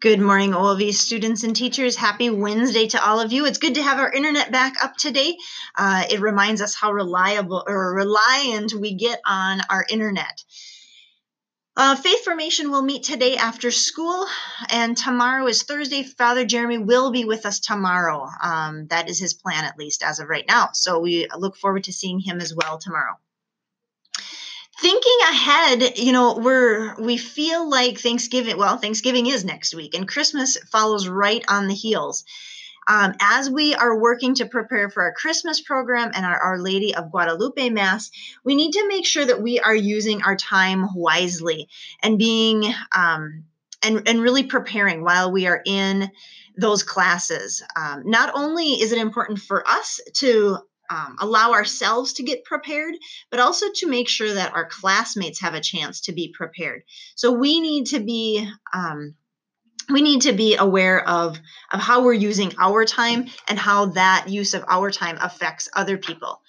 Good morning, OLV students and teachers. Happy Wednesday to all of you. It's good to have our internet back up today. Uh, it reminds us how reliable or reliant we get on our internet. Uh, Faith Formation will meet today after school, and tomorrow is Thursday. Father Jeremy will be with us tomorrow. Um, that is his plan, at least as of right now. So we look forward to seeing him as well tomorrow thinking ahead, you know, we're we feel like Thanksgiving. Well, Thanksgiving is next week, and Christmas follows right on the heels. Um, as we are working to prepare for our Christmas program and our Our Lady of Guadalupe Mass, we need to make sure that we are using our time wisely and being um, and and really preparing while we are in those classes. Um, not only is it important for us to um, allow ourselves to get prepared, but also to make sure that our classmates have a chance to be prepared. So we need to be um, we need to be aware of of how we're using our time and how that use of our time affects other people.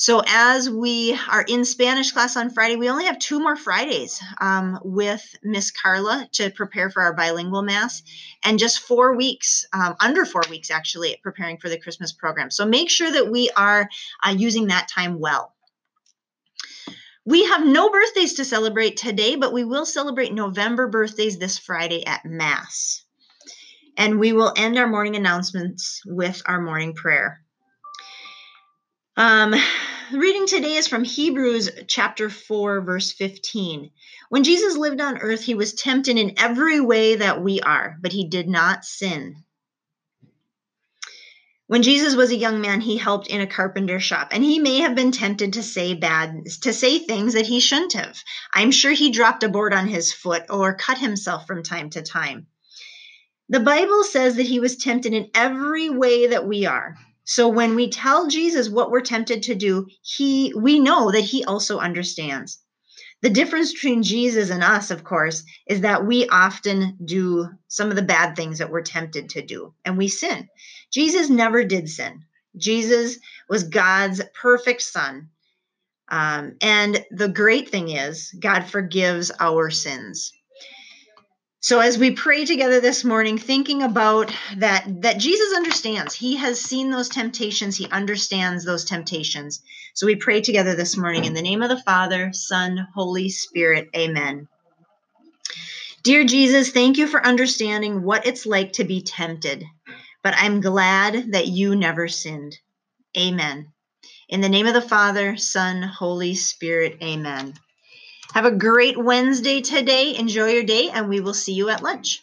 So, as we are in Spanish class on Friday, we only have two more Fridays um, with Miss Carla to prepare for our bilingual mass, and just four weeks, um, under four weeks actually, preparing for the Christmas program. So, make sure that we are uh, using that time well. We have no birthdays to celebrate today, but we will celebrate November birthdays this Friday at Mass. And we will end our morning announcements with our morning prayer. Um, the reading today is from Hebrews chapter 4, verse 15. When Jesus lived on earth, he was tempted in every way that we are, but he did not sin. When Jesus was a young man, he helped in a carpenter shop, and he may have been tempted to say bad, to say things that he shouldn't have. I'm sure he dropped a board on his foot or cut himself from time to time. The Bible says that he was tempted in every way that we are. So when we tell Jesus what we're tempted to do, he we know that he also understands. The difference between Jesus and us, of course, is that we often do some of the bad things that we're tempted to do and we sin. Jesus never did sin. Jesus was God's perfect son. Um, and the great thing is, God forgives our sins. So as we pray together this morning thinking about that that Jesus understands. He has seen those temptations, he understands those temptations. So we pray together this morning in the name of the Father, Son, Holy Spirit. Amen. Dear Jesus, thank you for understanding what it's like to be tempted. But I'm glad that you never sinned. Amen. In the name of the Father, Son, Holy Spirit. Amen. Have a great Wednesday today. Enjoy your day, and we will see you at lunch.